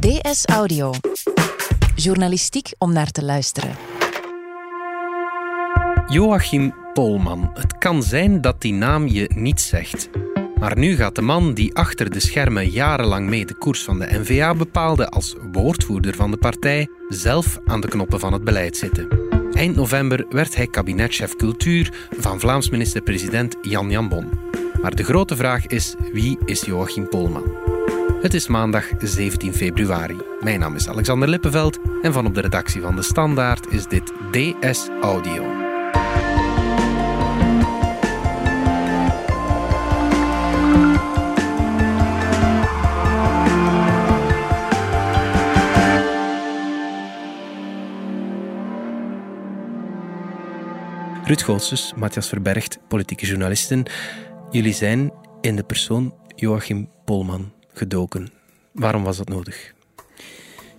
DS Audio. Journalistiek om naar te luisteren. Joachim Polman. Het kan zijn dat die naam je niets zegt. Maar nu gaat de man die achter de schermen jarenlang mee de koers van de NVA bepaalde als woordvoerder van de partij, zelf aan de knoppen van het beleid zitten. Eind november werd hij kabinetchef cultuur van Vlaams minister-president Jan Jan Bon. Maar de grote vraag is: wie is Joachim Polman? Het is maandag 17 februari. Mijn naam is Alexander Lippenveld en van op de redactie van De Standaard is dit DS Audio. Ruud Gootsens, Matthias Verbergt, politieke journalisten. Jullie zijn in de persoon Joachim Polman gedoken. Waarom was dat nodig?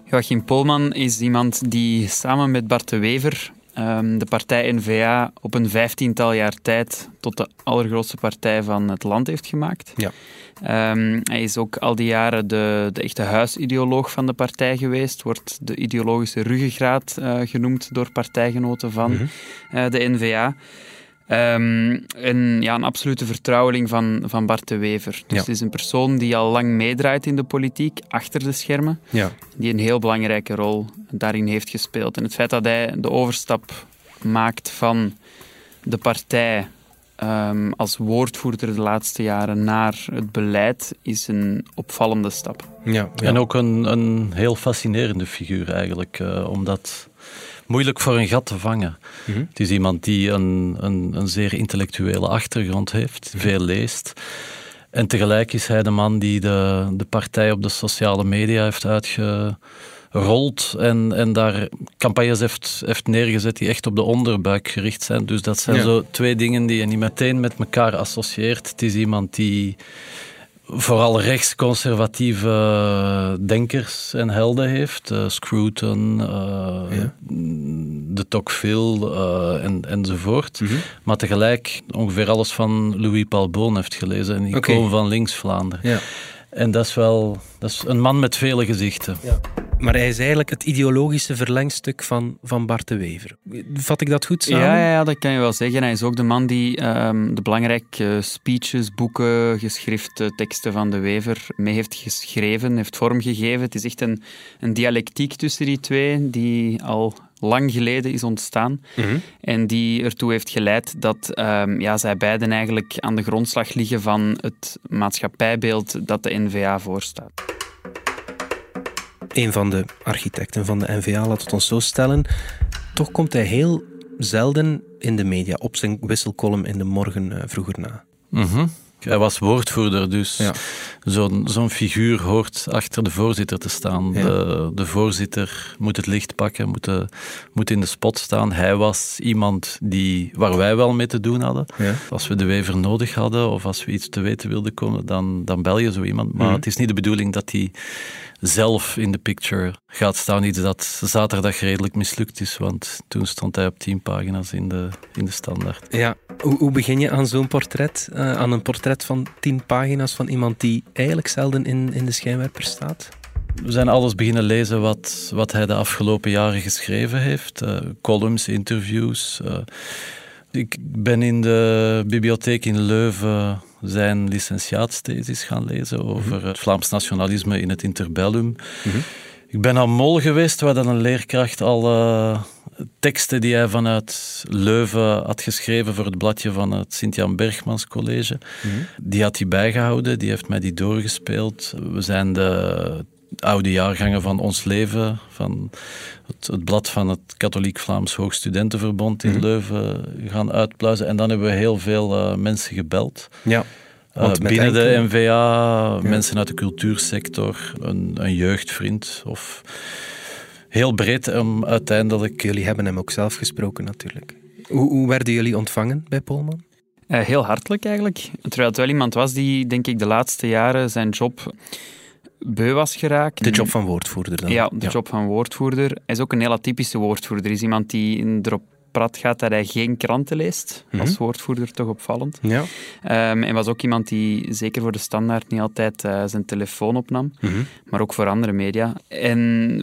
Joachim Polman is iemand die samen met Bart de Wever ehm, de partij N-VA op een vijftiental jaar tijd tot de allergrootste partij van het land heeft gemaakt. Ja. Ehm, hij is ook al die jaren de, de echte huisideoloog van de partij geweest, wordt de ideologische ruggengraat uh, genoemd door partijgenoten van mm de N-VA. Um, en ja, een absolute vertrouweling van, van Bart de Wever. Dus het is een persoon die al lang meedraait in de politiek, achter de schermen. Ja. Die een heel belangrijke rol daarin heeft gespeeld. En het feit dat hij de overstap maakt van de partij um, als woordvoerder de laatste jaren naar het beleid is een opvallende stap. Ja, ja. En ook een, een heel fascinerende figuur eigenlijk, uh, omdat moeilijk voor een gat te vangen. Mm -hmm. Het is iemand die een, een, een zeer intellectuele achtergrond heeft, veel leest. En tegelijk is hij de man die de, de partij op de sociale media heeft uitgerold en, en daar campagnes heeft, heeft neergezet die echt op de onderbuik gericht zijn. Dus dat zijn ja. zo twee dingen die je niet meteen met elkaar associeert. Het is iemand die vooral rechtsconservatieve denkers en helden heeft. Uh, Scruton, uh, ja. de Tocqueville uh, en, enzovoort. Mm -hmm. Maar tegelijk ongeveer alles van Louis Paul Boon heeft gelezen. Een icoon okay. van links-Vlaanderen. Ja. En dat is wel dat is een man met vele gezichten. Ja. Maar hij is eigenlijk het ideologische verlengstuk van, van Bart de Wever. Vat ik dat goed samen? Ja, ja, dat kan je wel zeggen. Hij is ook de man die um, de belangrijke speeches, boeken, geschriften, teksten van de Wever mee heeft geschreven, heeft vormgegeven. Het is echt een, een dialectiek tussen die twee die al lang geleden is ontstaan mm -hmm. en die ertoe heeft geleid dat um, ja, zij beiden eigenlijk aan de grondslag liggen van het maatschappijbeeld dat de NVA voorstaat. Een van de architecten van de NVA, laat het ons zo stellen. Toch komt hij heel zelden in de media, op zijn wisselcolumn in de morgen uh, vroeger na. Mm -hmm. Hij was woordvoerder, dus ja. zo'n figuur hoort achter de voorzitter te staan. Ja. De, de voorzitter moet het licht pakken, moet, de, moet in de spot staan. Hij was iemand die, waar wij wel mee te doen hadden. Ja. Als we de wever nodig hadden of als we iets te weten wilden komen, dan, dan bel je zo iemand. Maar Mhm. het is niet de bedoeling dat hij zelf in de picture gaat staan. Iets dat zaterdag redelijk mislukt is, want toen stond hij op tien pagina's in de, in de standaard. Ja, hoe, hoe begin je aan zo'n portret? Uh, aan een portret van tien pagina's van iemand die eigenlijk zelden in, in de schijnwerper staat? We zijn alles beginnen lezen wat, wat hij de afgelopen jaren geschreven heeft. Uh, columns, interviews. Uh, ik ben in de bibliotheek in Leuven zijn licentiaatsthesis gaan lezen over mm-hmm. het Vlaams nationalisme in het interbellum. Mm-hmm. Ik ben aan Mol geweest, waar dan een leerkracht al uh, teksten die hij vanuit Leuven had geschreven voor het bladje van het Sint-Jan Bergmans College. Mm-hmm. Die had hij bijgehouden, die heeft mij die doorgespeeld. We zijn de oude jaargangen van Ons Leven, van het, het blad van het Katholiek Vlaams Hoogstudentenverbond in Mhm. Leuven gaan uitpluizen. En dan hebben we heel veel uh, mensen gebeld. Ja. Uh, met binnen de NVA, mensen uit de cultuursector, een, een jeugdvriend of heel breed om uiteindelijk... Jullie hebben hem ook zelf gesproken natuurlijk. Hoe, hoe werden jullie ontvangen bij Polman? Uh, heel hartelijk eigenlijk. Terwijl het wel iemand was die, denk ik, de laatste jaren zijn job beu was geraakt. De job van woordvoerder dan? Ja, de job van woordvoerder. Hij is ook een heel atypische woordvoerder. Hij is iemand die erop prat gaat dat hij geen kranten leest. Als Mhm. woordvoerder toch opvallend. Ja. Ehm, en was ook iemand die zeker voor de standaard niet altijd eh, zijn telefoon opnam, Mhm. maar ook voor andere media. En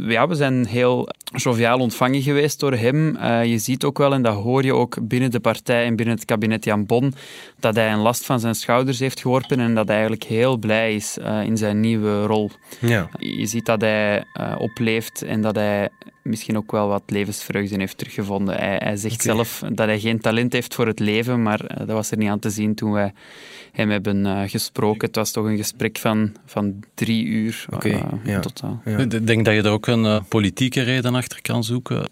ja, we zijn heel joviaal ontvangen geweest door hem. Eh, je ziet ook wel, en dat hoor je ook binnen de partij en binnen het kabinet Jan Bon, dat hij een last van zijn schouders heeft geworpen en dat hij eigenlijk heel blij is eh, in zijn nieuwe rol. Ja. Je ziet dat hij opleeft en dat hij misschien ook wel wat levensvreugde heeft teruggevonden. Hij, hij zegt zelf dat hij geen talent heeft voor het leven, maar eh, dat was er niet aan te zien toen wij hem hebben eh, gesproken. Het was toch een gesprek van, van drie uur Oké, eh, ja. totaal. Ja. Ik denk dat je er ook een politieke reden achter kan zoeken.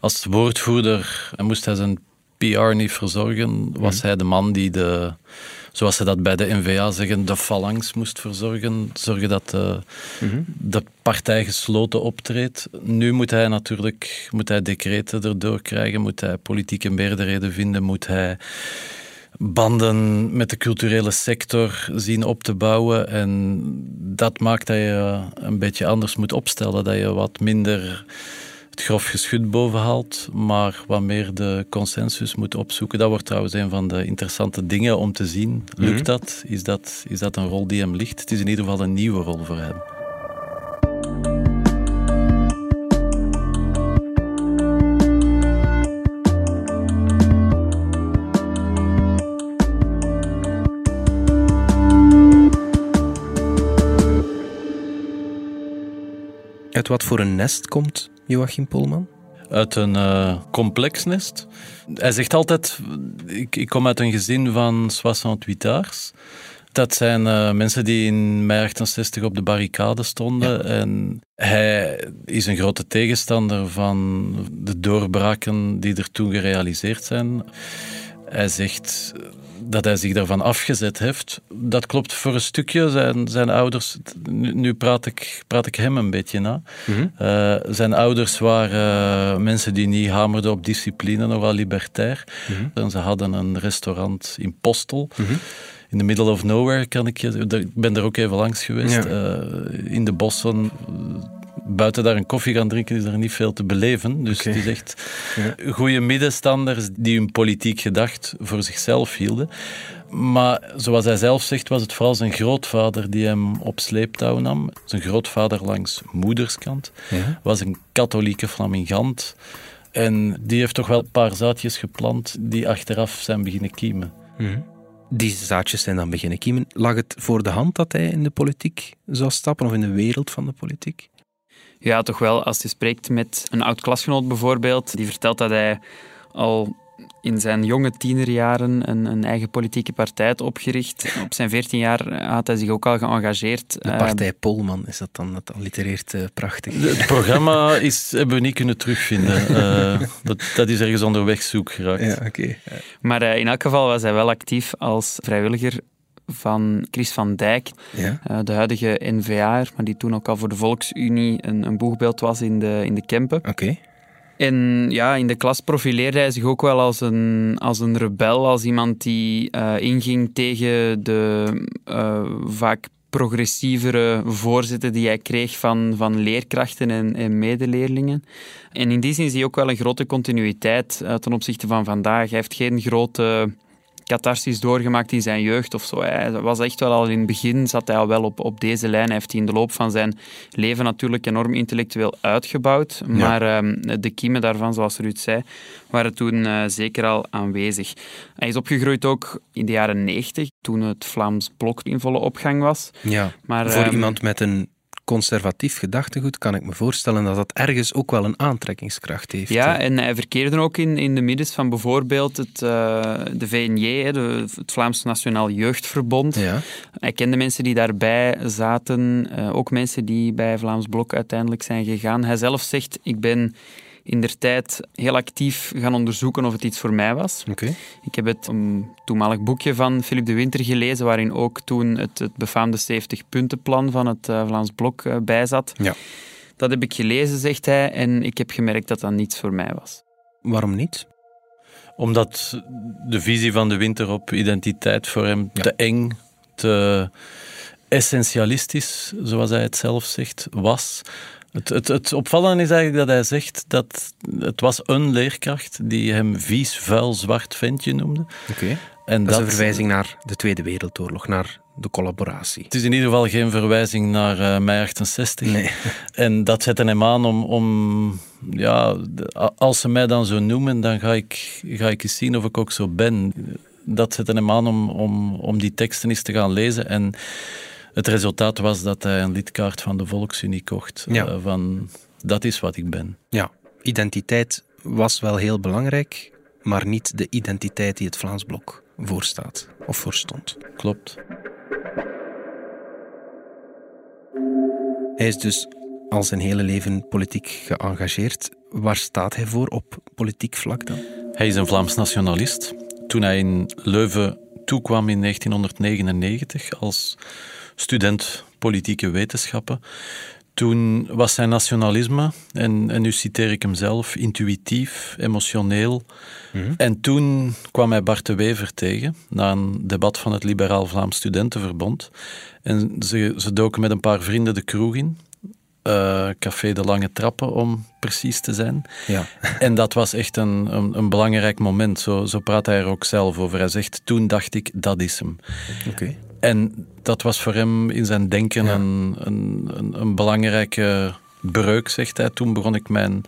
Als woordvoerder en moest hij zijn PR niet verzorgen, was hij de man die de, zoals ze dat bij de NVA zeggen, de phalanx moest verzorgen. Zorgen dat de, Mhm. de partij gesloten optreedt. Nu moet hij natuurlijk moet hij decreten erdoor krijgen, moet hij politieke meerderheden vinden, moet hij banden met de culturele sector zien op te bouwen. En dat maakt dat je een beetje anders moet opstellen. Dat je wat minder het grof geschut boven haalt, maar wat meer de consensus moet opzoeken. Dat wordt trouwens een van de interessante dingen om te zien. Lukt Mhm. dat? Is, dat? is dat een rol die hem ligt? Het is in ieder geval een nieuwe rol voor hem. Uit wat voor een nest komt Joachim Polman? uit een eh, complex nest. Hij zegt altijd, ik, ik kom uit een gezin van 68 aars. Dat zijn eh, mensen die in mei 68 op de barricade stonden. En hij is een grote tegenstander van de doorbraken die er toen gerealiseerd zijn. Hij zegt dat hij zich daarvan afgezet heeft. Dat klopt voor een stukje. Zijn, zijn ouders, nu, nu praat, ik, praat ik hem een beetje na. Mhm. Uh, zijn ouders waren uh, mensen die niet hamerden op discipline, nogal libertair. Mhm. En ze hadden een restaurant in Postel. Mhm. In the middle of nowhere kan ik je. Ik ben er ook even langs geweest. Ja. Uh, in de bossen. Buiten daar een koffie gaan drinken is er niet veel te beleven. Dus Oké. het is echt Ja. goede middenstanders die hun politiek gedacht voor zichzelf hielden. Maar zoals hij zelf zegt, was het vooral zijn grootvader die hem op sleeptouw nam. Zijn grootvader langs moederskant Ja. was een katholieke flamingant. En die heeft toch wel een paar zaadjes geplant die achteraf zijn beginnen kiemen. Mhm. Die zaadjes zijn dan beginnen kiemen. Lag het voor de hand dat hij in de politiek zou stappen of in de wereld van de politiek? Ja, toch wel. Als je spreekt met een oud-klasgenoot bijvoorbeeld, die vertelt dat hij al in zijn jonge tienerjaren een, een eigen politieke partij had opgericht. Op zijn 14 jaar had hij zich ook al geëngageerd. De Eh, partij Polman is dat dan, dat allitereert eh, prachtig. Het programma is, hebben we niet kunnen terugvinden. Eh, dat, dat is ergens onderweg zoek geraakt. Ja, oké. Maar eh, in elk geval was hij wel actief als vrijwilliger van Chris van Dijk, Ja. eh, de huidige NVA'er, maar die toen ook al voor de Volksunie een, een boegbeeld was in de, in de Kempen. Oké. En ja, in de klas profileerde hij zich ook wel als een, als een rebel, als iemand die eh, inging tegen de eh, vaak progressievere voorzitten die hij kreeg van, van leerkrachten en, en medeleerlingen. En in die zin zie je ook wel een grote continuïteit ten opzichte van vandaag. Hij heeft geen grote catharsis doorgemaakt in zijn jeugd of zo. Hij was echt wel al in het begin, zat hij al wel op, op deze lijn. Hij heeft in de loop van zijn leven natuurlijk enorm intellectueel uitgebouwd. Maar ehm, de kiemen daarvan, zoals Ruud zei, waren toen eh, zeker al aanwezig. Hij is opgegroeid ook in de jaren 90, toen het Vlaams Blok in volle opgang was. Ja. Maar, Voor ehm, iemand met een conservatief gedachtegoed kan ik me voorstellen dat dat ergens ook wel een aantrekkingskracht heeft. Ja, en hij verkeerde ook in, in de middens van bijvoorbeeld het, eh, de VNJ, de, het Vlaams Nationaal Jeugdverbond. Ja. Hij kende mensen die daarbij zaten, eh, ook mensen die bij Vlaams Blok uiteindelijk zijn gegaan. Hij zelf zegt, ik ben in der tijd heel actief gaan onderzoeken of het iets voor mij was. Oké. Ik heb het een toenmalig boekje van Philip de Winter gelezen, waarin ook toen het, het befaamde 70-puntenplan van het eh, Vlaams Blok eh, bij zat. Ja. Dat heb ik gelezen, zegt hij, en ik heb gemerkt dat dat niets voor mij was. Waarom niet? Omdat de visie van de winter op identiteit voor hem Ja. te eng, te essentialistisch, zoals hij het zelf zegt, was. Het, het, het opvallende is eigenlijk dat hij zegt dat het was een leerkracht die hem vies, vuil, zwart ventje noemde. Oké. En dat, is een verwijzing naar de Tweede Wereldoorlog, naar de collaboratie. Het is in ieder geval geen verwijzing naar uh, mei 68. Nee. En dat zette hem aan om, om ja, als ze mij dan zo noemen, dan ga ik, ga ik eens zien of ik ook zo ben. Dat zette hem aan om, om, om die teksten eens te gaan lezen. En het resultaat was dat hij een lidkaart van de Volksunie kocht. Ja. Uh, van, dat is wat ik ben. Ja, identiteit was wel heel belangrijk, maar niet de identiteit die het Vlaams Blok voorstaat of voorstond. Klopt. Hij is dus al zijn hele leven politiek geëngageerd. Waar staat hij voor op politiek vlak dan? Hij is een Vlaams nationalist. Toen hij in Leuven toekwam in 1999 als student politieke wetenschappen, toen was zijn nationalisme, en, en nu citeer ik hem zelf, intuïtief, emotioneel. Mhm. En toen kwam hij Bart de Wever tegen, na een debat van het Liberaal Vlaams Studentenverbond. En ze, ze doken met een paar vrienden de kroeg in. Uh, Café de Lange Trappen, om precies te zijn. Ja. En dat was echt een, een, een, belangrijk moment. Zo, zo praat hij er ook zelf over. Hij zegt, toen dacht ik, dat is hem. Oké. En dat was voor hem in zijn denken een, een, een, een, belangrijke breuk, zegt hij. Toen begon ik mijn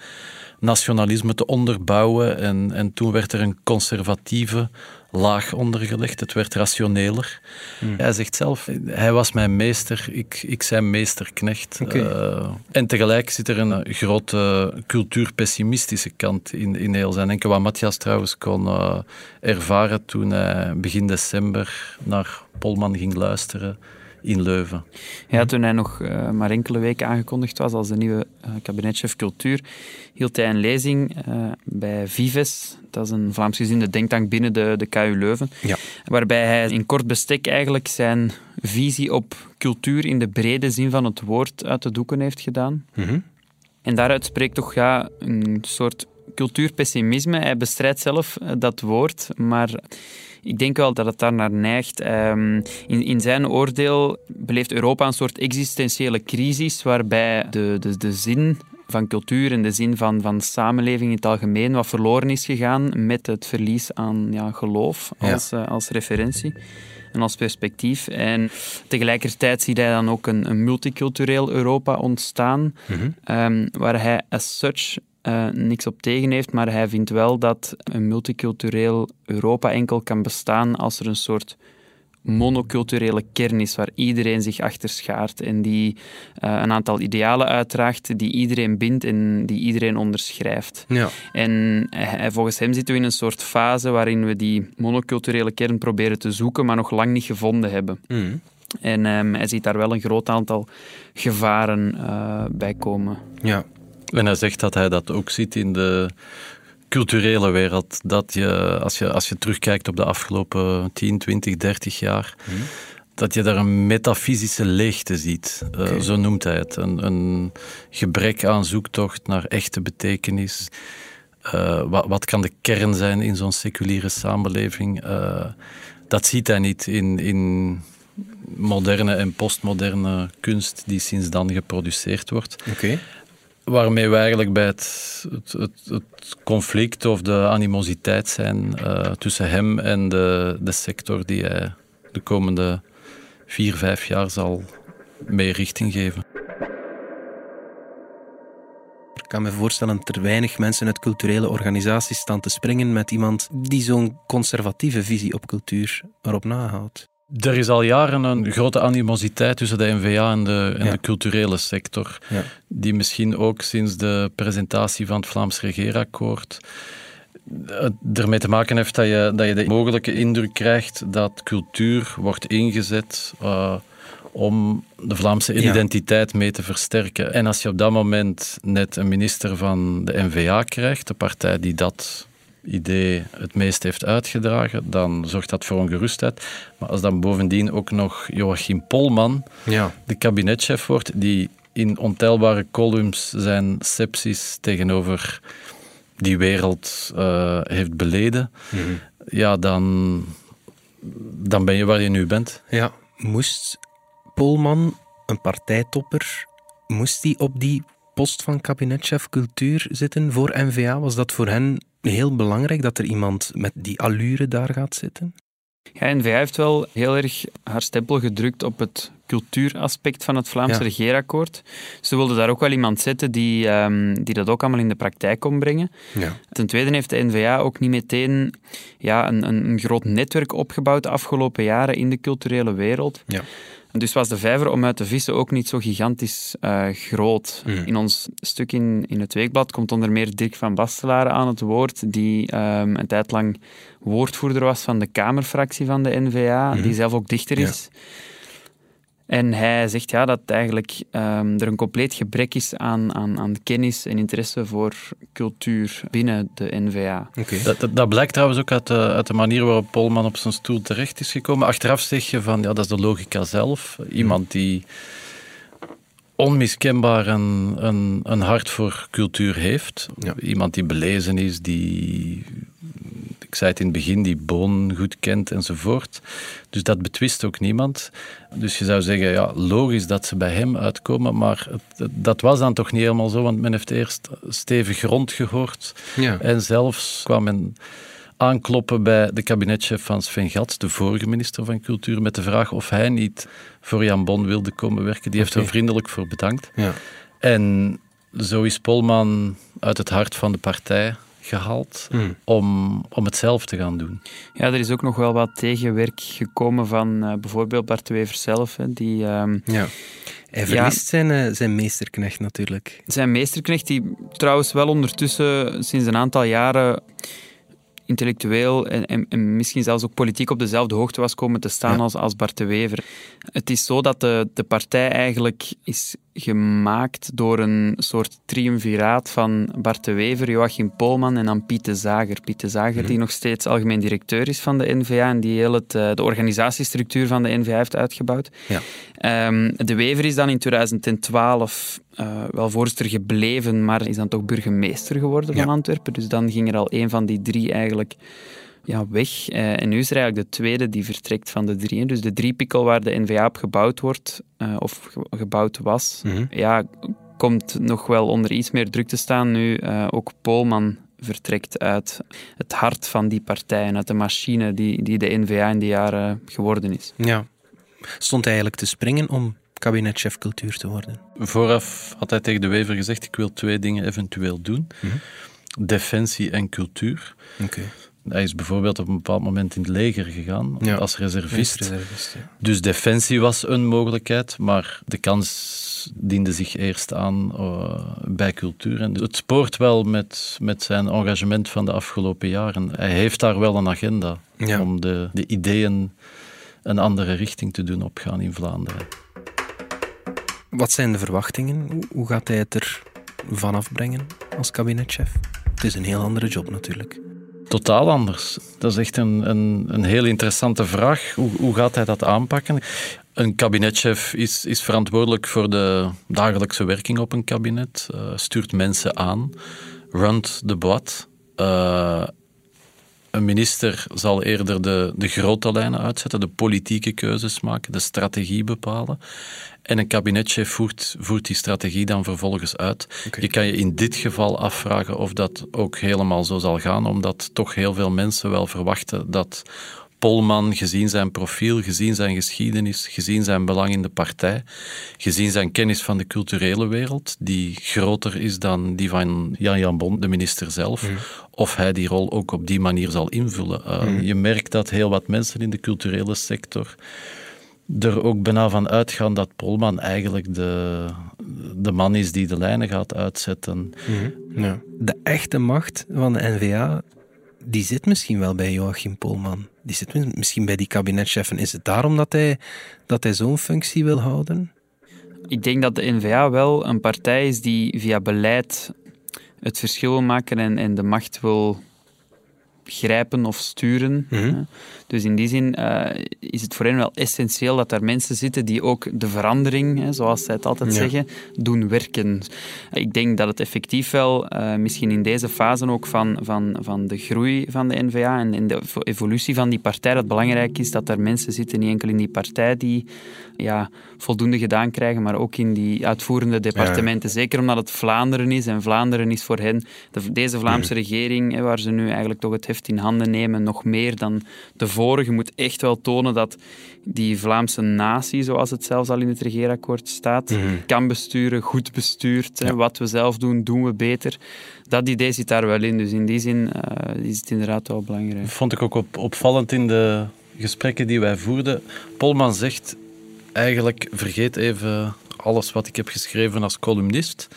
nationalisme te onderbouwen en, en toen werd er een conservatieve laag ondergelegd. Het werd rationeler. Hmm. Hij zegt zelf, hij was mijn meester, ik, ik zijn meesterknecht. Okay. Uh, en tegelijk zit er een grote cultuurpessimistische kant in, in heel zijn denken, wat Matthias trouwens kon uh, ervaren toen hij begin december naar Polman ging luisteren in Leuven. Ja, toen hij nog uh, maar enkele weken aangekondigd was als de nieuwe uh, kabinetchef cultuur, hield hij een lezing uh, bij Vives, dat is een Vlaamsgezinde denktank binnen de, de KU Leuven, ja. waarbij hij in kort bestek eigenlijk zijn visie op cultuur in de brede zin van het woord uit de doeken heeft gedaan. Mm -hmm. En daaruit spreekt toch ja, een soort cultuurpessimisme. Hij bestrijdt zelf dat woord, maar ik denk wel dat het daar naar neigt. Ehm, in, in zijn oordeel beleeft Europa een soort existentiële crisis waarbij de, de, de zin van cultuur en de zin van, van samenleving in het algemeen wat verloren is gegaan met het verlies aan ja, geloof als, eh, als referentie en als perspectief. En tegelijkertijd ziet hij dan ook een, een multicultureel Europa ontstaan, mhm. ehm, waar hij as such uh, niks op tegen heeft, maar hij vindt wel dat een multicultureel Europa enkel kan bestaan als er een soort monoculturele kern is waar iedereen zich achter schaart en die uh, een aantal idealen uitdraagt die iedereen bindt en die iedereen onderschrijft. Ja. En hij, volgens hem zitten we in een soort fase waarin we die monoculturele kern proberen te zoeken, maar nog lang niet gevonden hebben. Mm. En um, hij ziet daar wel een groot aantal gevaren uh, bij komen. Ja, en hij zegt dat hij dat ook ziet in de culturele wereld. Dat je, als je, als je terugkijkt op de afgelopen 10, 20, 30 jaar, hmm. dat je daar een metafysische leegte ziet. Uh, zo noemt hij het. Een, een, gebrek aan zoektocht naar echte betekenis. Uh, wat, wat, kan de kern zijn in zo'n seculiere samenleving? Uh, dat ziet hij niet in, in moderne en postmoderne kunst die sinds dan geproduceerd wordt. Okay waarmee we eigenlijk bij het, het, het, conflict of de animositeit zijn uh, tussen hem en de, de sector die hij de komende vier, vijf jaar zal mee richting geven. Ik kan me voorstellen dat er weinig mensen uit culturele organisaties staan te springen met iemand die zo'n conservatieve visie op cultuur erop nahoudt. Er is al jaren een grote animositeit tussen de NVA en de, en de culturele sector, ja. die misschien ook sinds de presentatie van het Vlaams Regeerakkoord ermee te maken heeft dat je, dat je de mogelijke indruk krijgt dat cultuur wordt ingezet uh, om de Vlaamse identiteit mee te versterken. En als je op dat moment net een minister van de NVA krijgt, de partij die dat idee het meest heeft uitgedragen, dan zorgt dat voor ongerustheid. Maar als dan bovendien ook nog Joachim Polman ja. de kabinetchef wordt, die in ontelbare columns zijn sepsis tegenover die wereld uh, heeft beleden, mm -hmm. ja, dan, dan ben je waar je nu bent. Ja, moest Polman, een partijtopper, moest hij op die post van kabinetchef cultuur zitten voor NVA? Was dat voor hen heel belangrijk dat er iemand met die allure daar gaat zitten? Ja, NVA heeft wel heel erg haar stempel gedrukt op het cultuuraspect van het Vlaamse ja. regeerakkoord. Ze wilden daar ook wel iemand zetten die, um, die dat ook allemaal in de praktijk kon brengen. Ja. Ten tweede heeft de NVA ook niet meteen ja, een, een groot netwerk opgebouwd de afgelopen jaren in de culturele wereld. Ja. Dus was de vijver om uit te vissen ook niet zo gigantisch uh, groot. Mm. In ons stuk in, in het weekblad komt onder meer Dirk van Bastelaren aan het woord, die um, een tijd lang woordvoerder was van de Kamerfractie van de NVA, mm. die zelf ook dichter is. Ja. En hij zegt ja, dat eigenlijk um, er een compleet gebrek is aan, aan, aan kennis en interesse voor cultuur binnen de NVA. Okay. Dat, dat, dat, blijkt trouwens ook uit de, uit de manier waarop Polman op zijn stoel terecht is gekomen. Achteraf zeg je van, ja, dat is de logica zelf. Iemand die onmiskenbaar een, een, een hart voor cultuur heeft. Ja. Iemand die belezen is, die ik zei het in het begin, die Boon goed kent enzovoort. Dus dat betwist ook niemand. Dus je zou zeggen, ja, logisch dat ze bij hem uitkomen, maar het, dat was dan toch niet helemaal zo, want men heeft eerst stevig rondgehoord. Ja. En zelfs kwam men aankloppen bij de kabinetchef van Sven Gats, de vorige minister van Cultuur, met de vraag of hij niet voor Jan Bon wilde komen werken. Die heeft er vriendelijk voor bedankt. Ja. En zo is Polman uit het hart van de partij gehaald hmm. om, om het zelf te gaan doen. Ja, er is ook nog wel wat tegenwerk gekomen van uh, bijvoorbeeld Bart Wever zelf. Hè, die, um, ja. Hij verliest zijn, uh, zijn meesterknecht natuurlijk. Zijn meesterknecht, die trouwens wel ondertussen sinds een aantal jaren intellectueel en, en, en, misschien zelfs ook politiek op dezelfde hoogte was komen te staan als, als Bart de Wever. Het is zo dat de, de partij eigenlijk is gemaakt door een soort triumviraat van Bart de Wever, Joachim Polman en dan Piet de Zager. Piet de Zager, die mhm. nog steeds algemeen directeur is van de NVA en die heel het, eh, de organisatiestructuur van de NVA heeft uitgebouwd. Ja. Um, de Wever is dan in 2012 uh, eh, wel voorzitter gebleven, maar is dan toch burgemeester geworden van Antwerpen. Dus dan ging er al een van die drie eigenlijk ja, weg. Uh, en nu is er eigenlijk de tweede die vertrekt van de drie. Dus de driepikkel waar de NVA op gebouwd wordt, uh, of gebouwd was, mm -hmm. ja, komt nog wel onder iets meer druk te staan nu ook Polman vertrekt uit het hart van die partij en uit de machine die, die de NVA in die jaren geworden is. Ja. Stond eigenlijk te springen om kabinetchef cultuur te worden? Vooraf had hij tegen de Wever gezegd: ik wil twee dingen eventueel doen: mm defensie en cultuur. Okay. Hij is bijvoorbeeld op een bepaald moment in het leger gegaan als reservist. reservist ja. Dus defensie was een mogelijkheid, maar de kans diende zich eerst aan uh, bij cultuur. En het spoort wel met, met zijn engagement van de afgelopen jaren. Hij heeft daar wel een agenda ja. om de, de ideeën een andere richting te doen opgaan in Vlaanderen. Wat zijn de verwachtingen? Hoe gaat hij het er vanaf brengen als kabinetchef? Het is een heel andere job natuurlijk. Totaal anders. Dat is echt een, een, een heel interessante vraag. Hoe, hoe gaat hij dat aanpakken? Een kabinetchef is, is verantwoordelijk voor de dagelijkse werking op een kabinet, uh, stuurt mensen aan, runt de blad. Uh, een minister zal eerder de, de grote lijnen uitzetten, de politieke keuzes maken, de strategie bepalen. En een kabinetchef voert, voert die strategie dan vervolgens uit. Je kan je in dit geval afvragen of dat ook helemaal zo zal gaan, omdat toch heel veel mensen wel verwachten dat Polman, gezien zijn profiel, gezien zijn geschiedenis, gezien zijn belang in de partij, gezien zijn kennis van de culturele wereld, die groter is dan die van Jan Jan Bond, de minister zelf, mhm. of hij die rol ook op die manier zal invullen. Uh, Je merkt dat heel wat mensen in de culturele sector er ook bijna van uitgaan dat Polman eigenlijk de, de man is die de lijnen gaat uitzetten. Mhm. Ja. De echte macht van de NVA, die zit misschien wel bij Joachim Polman. Die zit misschien bij die kabinetchefen. Is het daarom dat hij, dat hij zo'n functie wil houden? Ik denk dat de NVA wel een partij is die via beleid het verschil wil maken en, en de macht wil grijpen of sturen. Mhm. Dus in die zin eh, is het voor hen wel essentieel dat er mensen zitten die ook de verandering, hè, zoals zij het altijd Ja. zeggen, doen werken. Ik denk dat het effectief wel, eh, misschien in deze fase ook van, van, van de groei van de NVA en, en de evo- evolutie van die partij, dat belangrijk is dat er mensen zitten, niet enkel in die partij, die ja, voldoende gedaan krijgen, maar ook in die uitvoerende departementen. Zeker omdat het Vlaanderen is en Vlaanderen is voor hen, de, deze Vlaamse regering, hè, waar ze nu eigenlijk toch het heft in handen nemen, nog meer dan de vorige, moet echt wel tonen dat die Vlaamse natie, zoals het zelfs al in het regeerakkoord staat, kan besturen, goed bestuurt. hè. Wat we zelf doen, doen we beter. Dat idee zit daar wel in. Dus in die zin eh, is het inderdaad wel belangrijk. vond ik ook op, opvallend in de gesprekken die wij voerden. Polman zegt eigenlijk, vergeet even alles wat ik heb geschreven als columnist.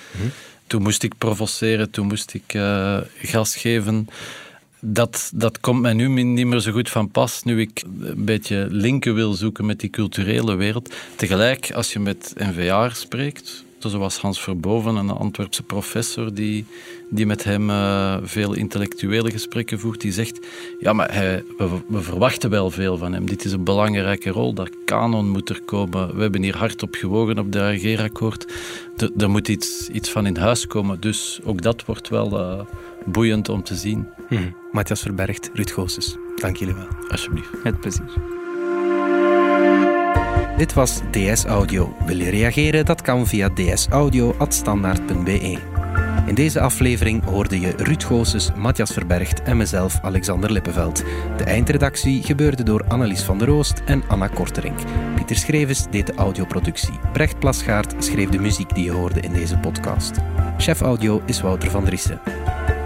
Toen moest ik provoceren, toen moest ik eh, gas geven. Dat, dat komt mij nu niet meer zo goed van pas, nu ik een beetje linken wil zoeken met die culturele wereld. Tegelijk, als je met NVA'ers spreekt, zoals Hans Verboven, een Antwerpse professor die, die met hem eh, veel intellectuele gesprekken voert, die zegt, ja, maar hij, we, verwachten wel veel van hem. Dit is een belangrijke rol, dat kanon moet er komen. We hebben hier hard op gewogen op de regeerakkoord. Er moet iets, iets van in huis komen, dus ook dat wordt wel eh, boeiend om te zien. Mhm. Matthias Verbergt, Ruud Goossens. Dank jullie wel. Alsjeblieft. Met plezier. Dit was DS Audio. Wil je reageren? Dat kan via dsaudio.standaard.be. In deze aflevering hoorde je Ruud Goossens, Matthias Verbergt en mezelf, Alexander Lippenveld. De eindredactie gebeurde door Annelies van der Oost en Anna Korterink. Pieter Schrevens deed de audioproductie. Brecht Plasgaard schreef de muziek die je hoorde in deze podcast. Chef audio is Wouter van Driessen.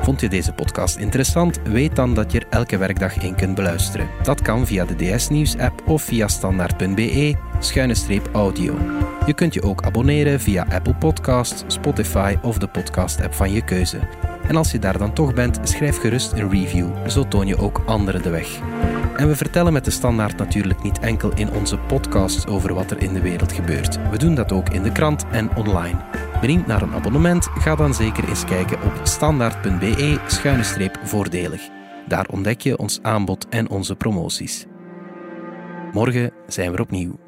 Vond je deze podcast interessant? Weet dan dat je er elke werkdag in kunt beluisteren. Dat kan via de DS Nieuws app of via standaard.be schuine streep audio. Je kunt je ook abonneren via Apple Podcasts, Spotify of de podcast app van je keuze. En als je daar dan toch bent, schrijf gerust een review, zo toon je ook anderen de weg. En we vertellen met de standaard natuurlijk niet enkel in onze podcasts over wat er in de wereld gebeurt. We doen dat ook in de krant en online. Benieuwd naar een abonnement? Ga dan zeker eens kijken op standaard.be-voordelig. Daar ontdek je ons aanbod en onze promoties. Morgen zijn we opnieuw.